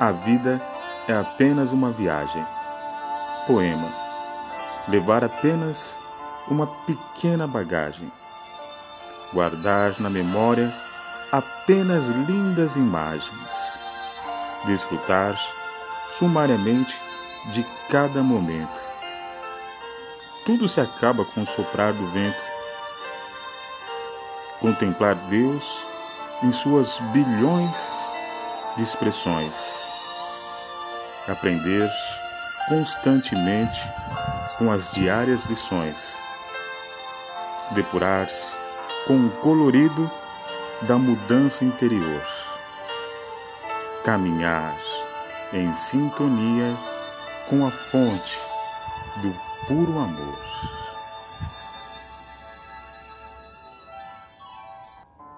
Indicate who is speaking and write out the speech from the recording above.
Speaker 1: A vida é apenas uma viagem. Poema. Levar apenas uma pequena bagagem. Guardar na memória apenas lindas imagens. Desfrutar sumariamente de cada momento. Tudo se acaba com o soprar do vento. Contemplar Deus em suas bilhões de expressões. Aprender constantemente com as diárias lições. Depurar-se com o colorido da mudança interior. Caminhar em sintonia com a fonte do puro amor.